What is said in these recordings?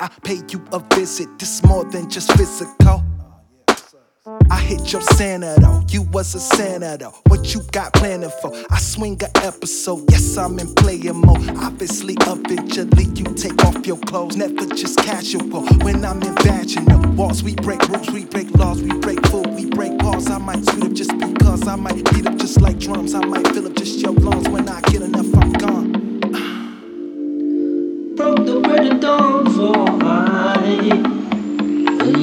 I pay you a visit. This more than just physical. I hit your Santa though. You was a Santa though. What you got planning for? I swing a episode. Yes, I'm in player mode. Obviously, eventually you take off your clothes. Never just casual. When I'm in vaginal walls, we break rules, we break laws, we break food, we break balls. I might sweet up just because I might beat up just like drums. I might fill up just your lungs. When I get enough, gone. Broke the bread of dawn for I.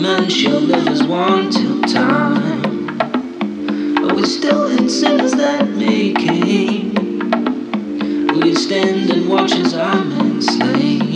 Man shall live as one till time. But we're still in sins that make it. We stand and watch as our men slain.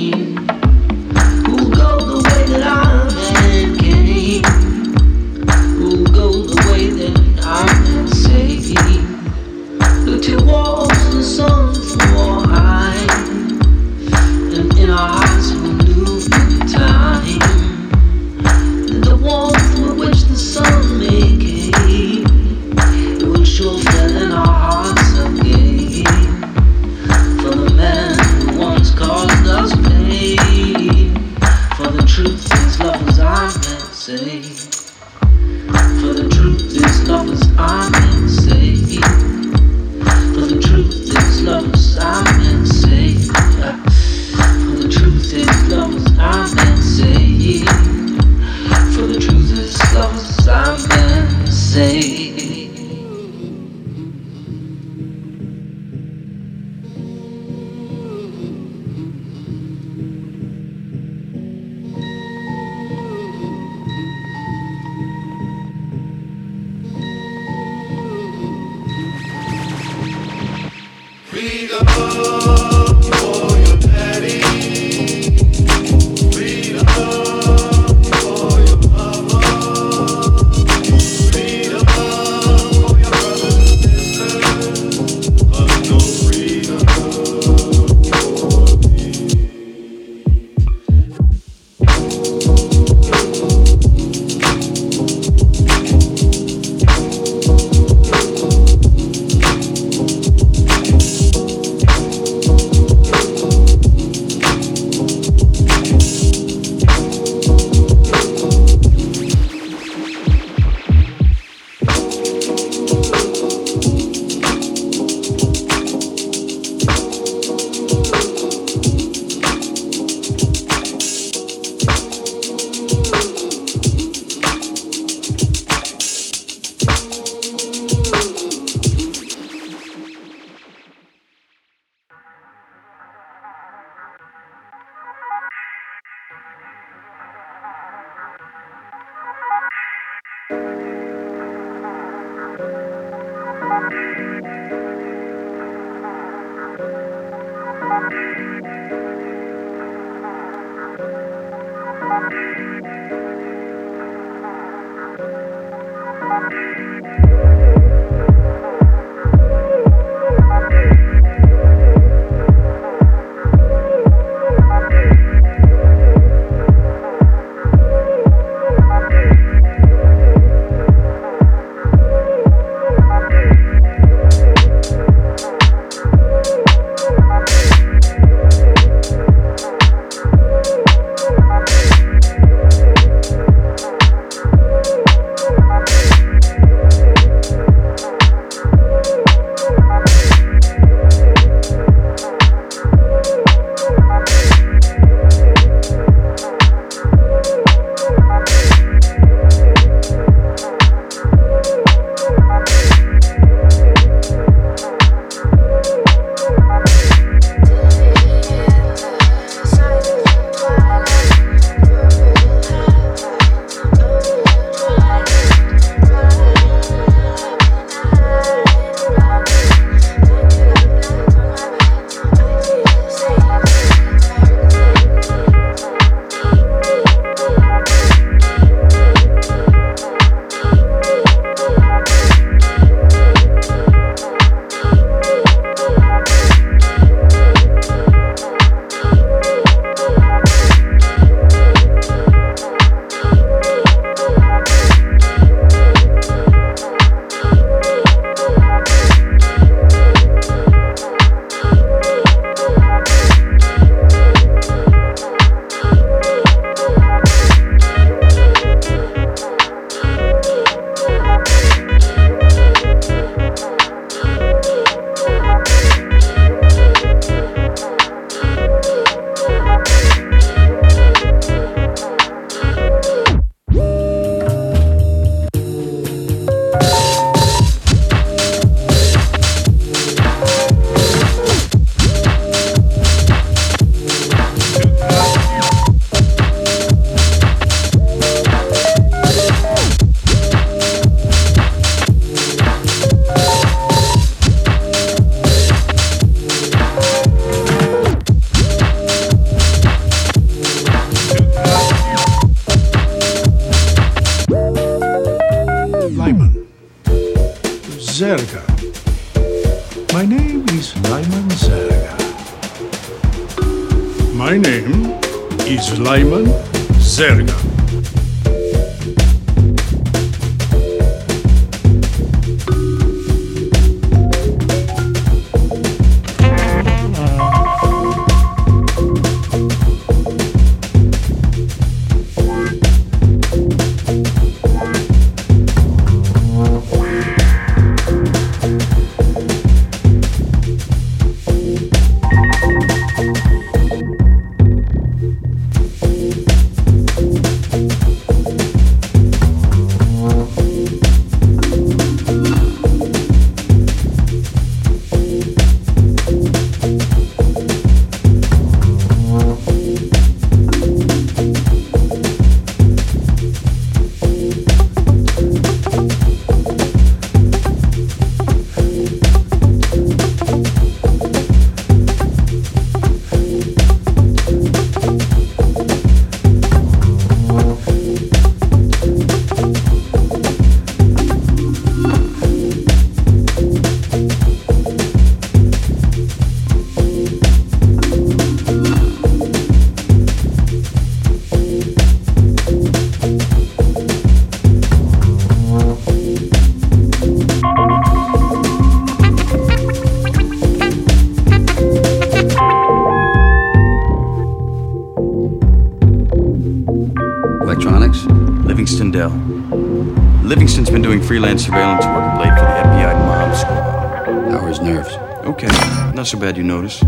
Thank Zerga. Freelance surveillance work late for the FBI Mob Squad. How are his nerves? Okay, not so bad you notice.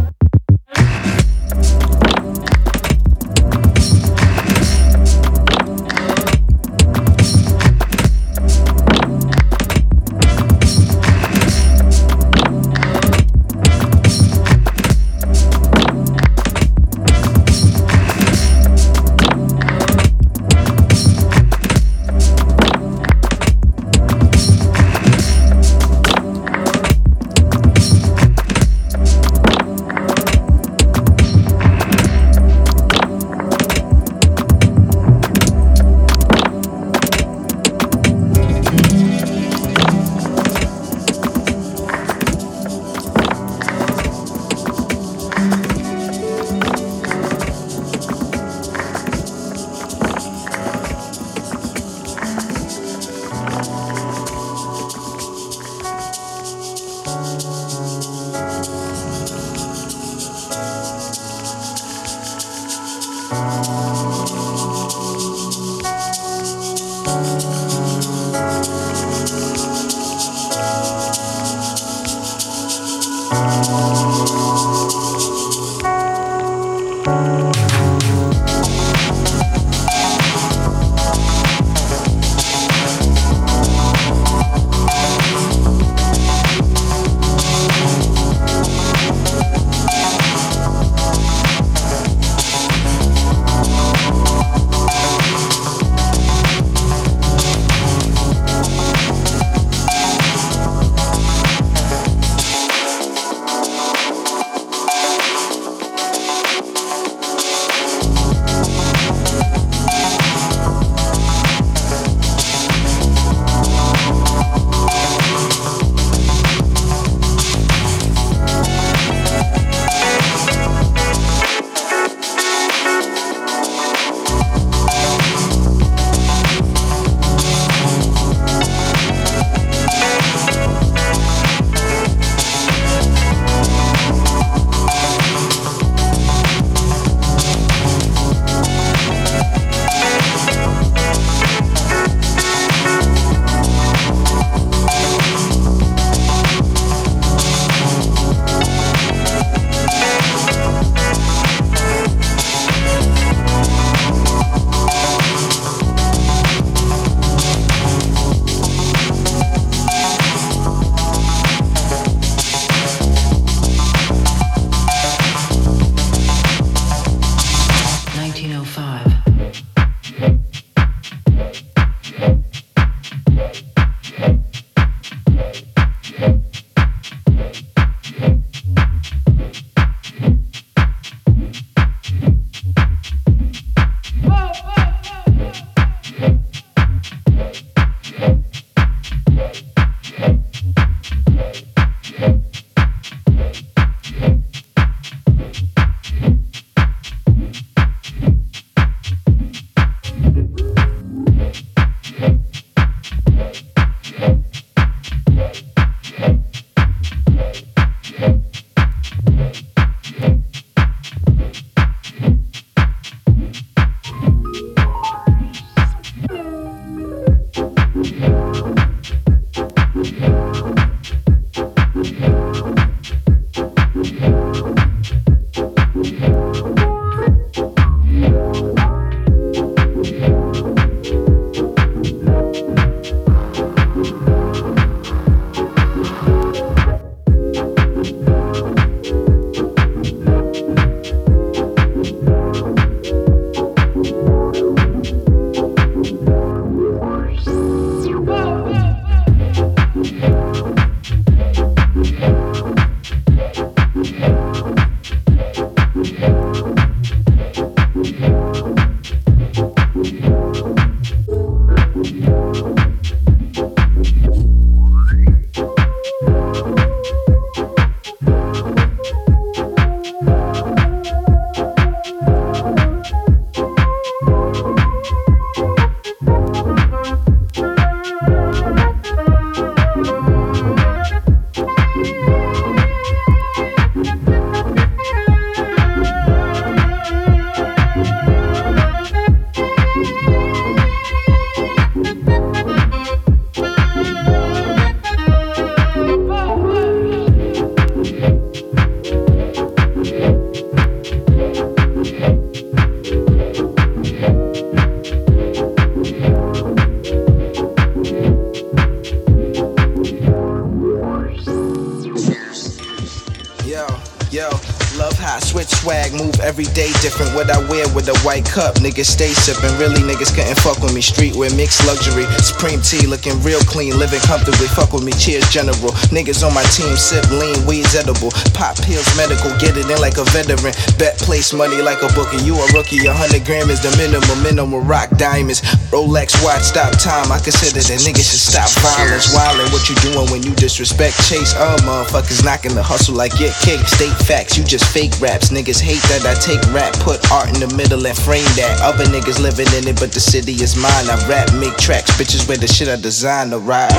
Niggas stay sipping, Really, niggas couldn't fuck with me. Streetwear, mixed luxury, supreme tea, looking real clean, living comfortably. Fuck with me, cheers, general. Niggas on my team sip lean, weeds edible. Pop pills, medical, get it in like a veteran. Bet place money like a bookie. You a rookie, a hundred gram is the minimum. Minimum rock diamonds, Rolex watch, stop time. I consider that niggas should stop violence. Wildin', what you doing when you disrespect Chase? Oh, motherfuckers knocking the hustle like get kicked. State facts, you just fake raps. Niggas hate that I take rap, put art in the middle and frame that. Other niggas living in it, but the city is mine. I rap, make tracks, bitches wear the shit I design to ride.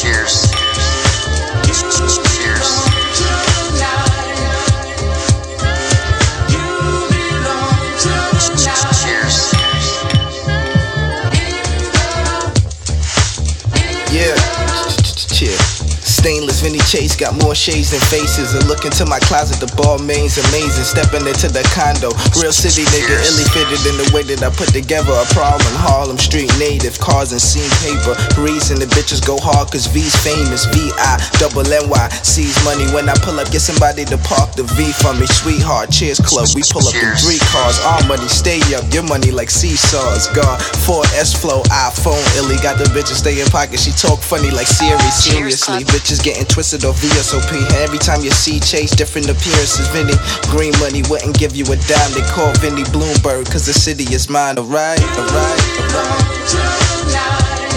Cheers. Yeah. Stainless Vinny Chase got more shades than faces. I look into my closet, the Balmain's amazing. Stepping into the condo, real city nigga, illy fitted in the way that I put together a problem. Harlem Street native, cars and scene paper. Reason the bitches go hard, cause V's famous. VI, double NY, sees money when I pull up. Get somebody to park the V for me. Sweetheart, cheers club, we pull up in three cars. Our money stay up, your money like seesaws. God, 4S flow, iPhone, illy. Got the bitches stay in pocket. She talk funny like Siri, seriously. Bitches getting twisted off VSOP. Every time you see Chase, different appearances. Vinny, green money wouldn't give you a dime. They call Vinny Bloomberg, cause the city is mine. Alright, alright, alright.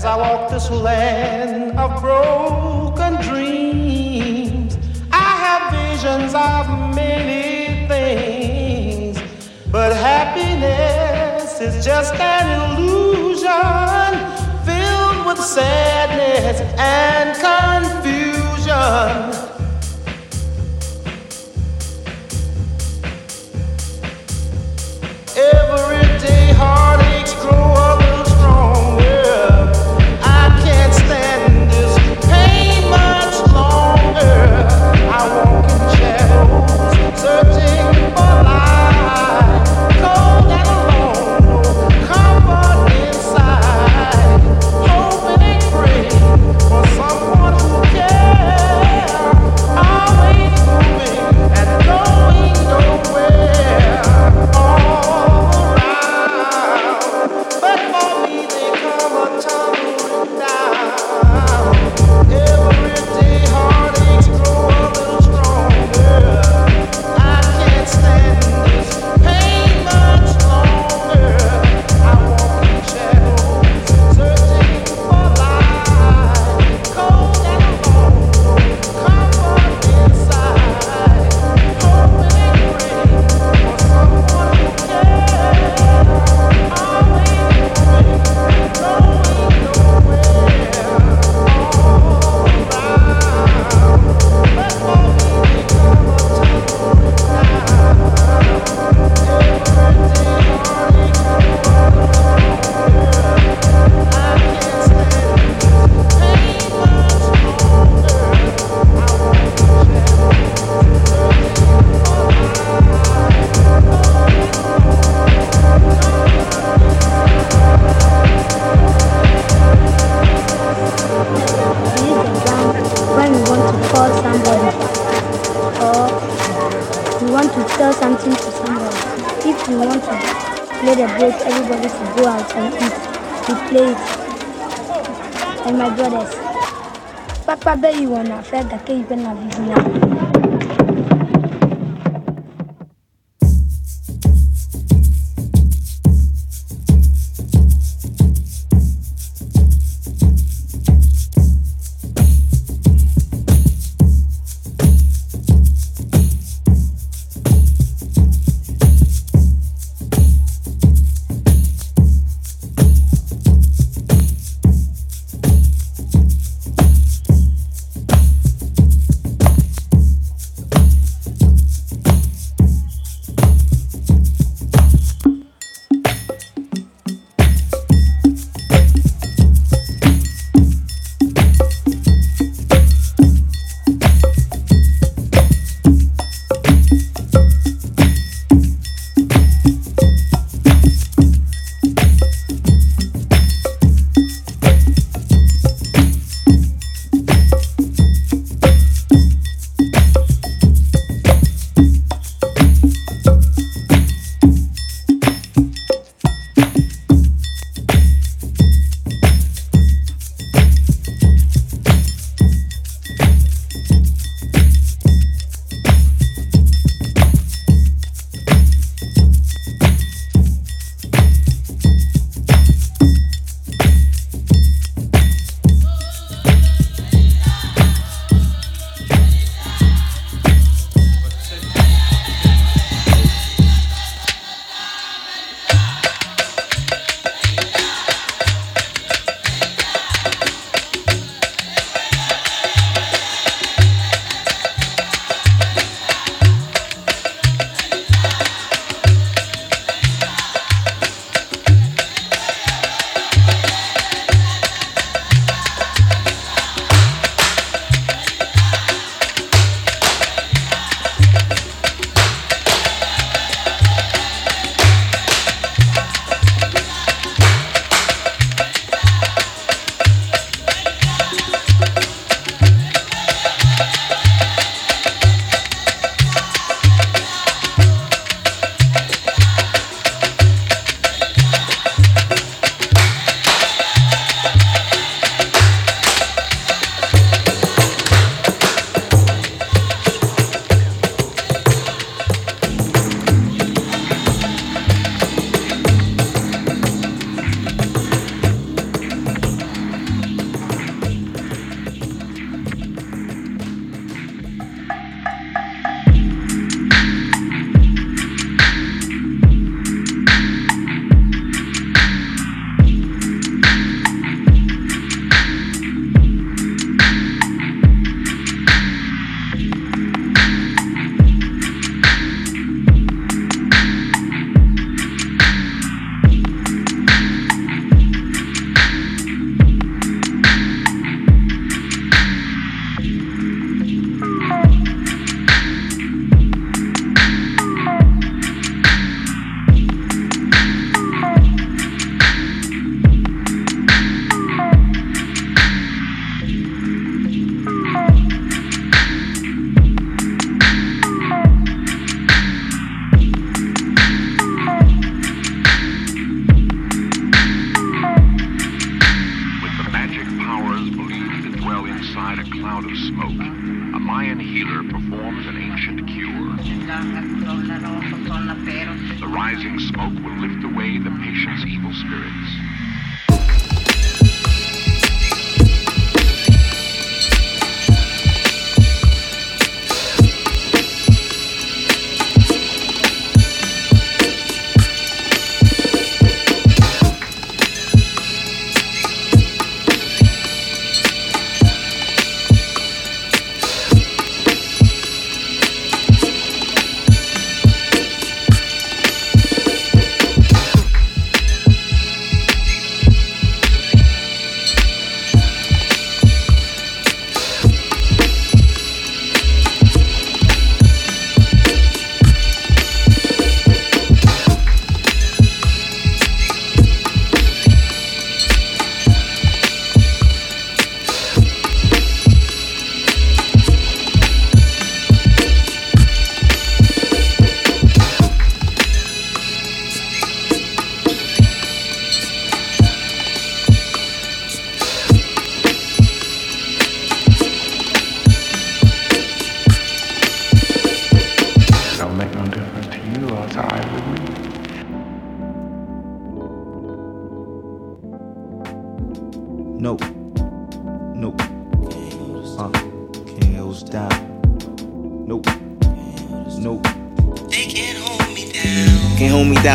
As I walk this land of broken dreams, I have visions of many things, but happiness is just an illusion filled with sadness and confusion. Papa be you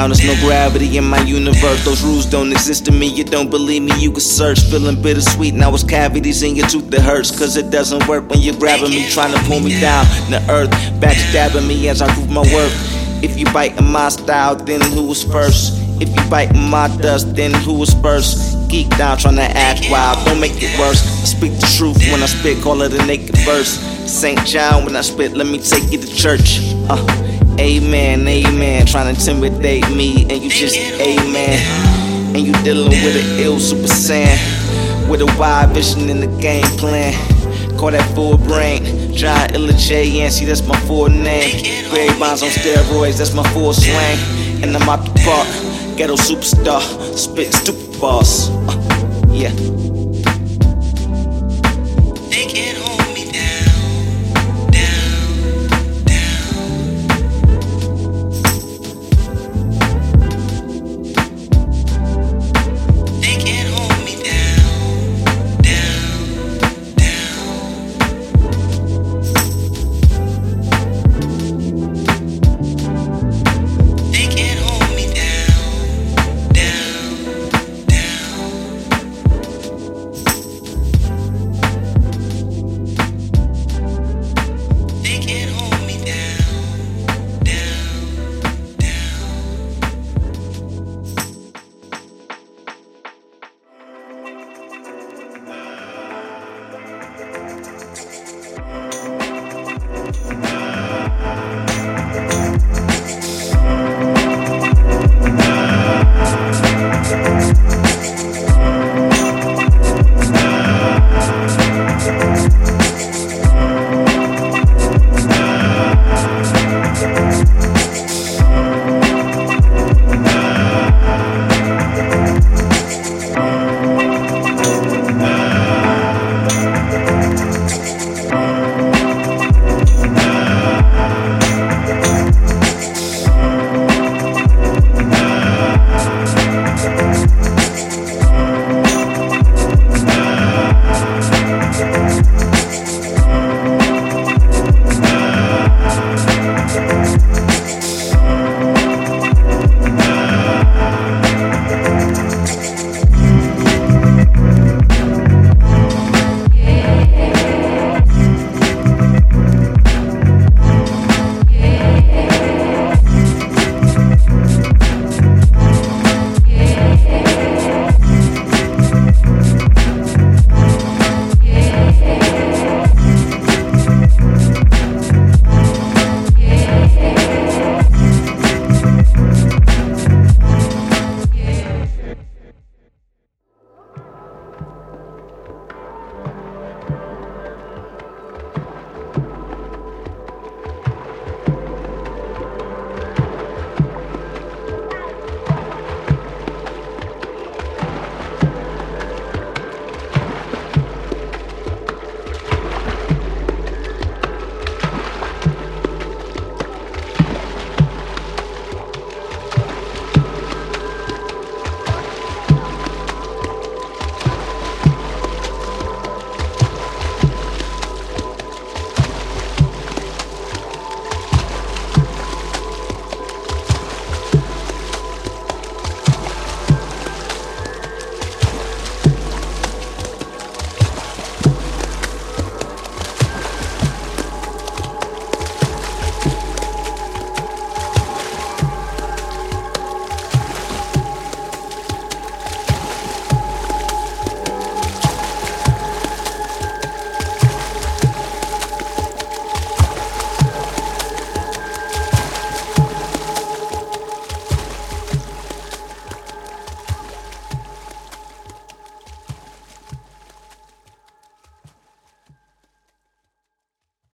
There's no gravity in my universe. Those rules don't exist to me, you don't believe me, you can search. Feeling bittersweet, now it's cavities in your tooth that hurts. Cause it doesn't work when you're grabbing me, trying to pull me down. The earth backstabbing me as I prove my worth. If you bite in my style, then who was first? If you bite in my dust, then who was first? Geek down trying to act wild, don't make it worse. I speak the truth when I spit, call it a naked verse. St. John when I spit, let me take you to church. Uh, amen, amen. Trying to intimidate me, and you just amen. And you dealing with an ill super saiyan. With a wide vision in the game plan. Call that full brain. John Illa J. Yancey, that's my full name. Grave bonds on steroids, that's my full swing. And I'm out the park. Ghetto superstar, spit stupid boss. Uh, yeah.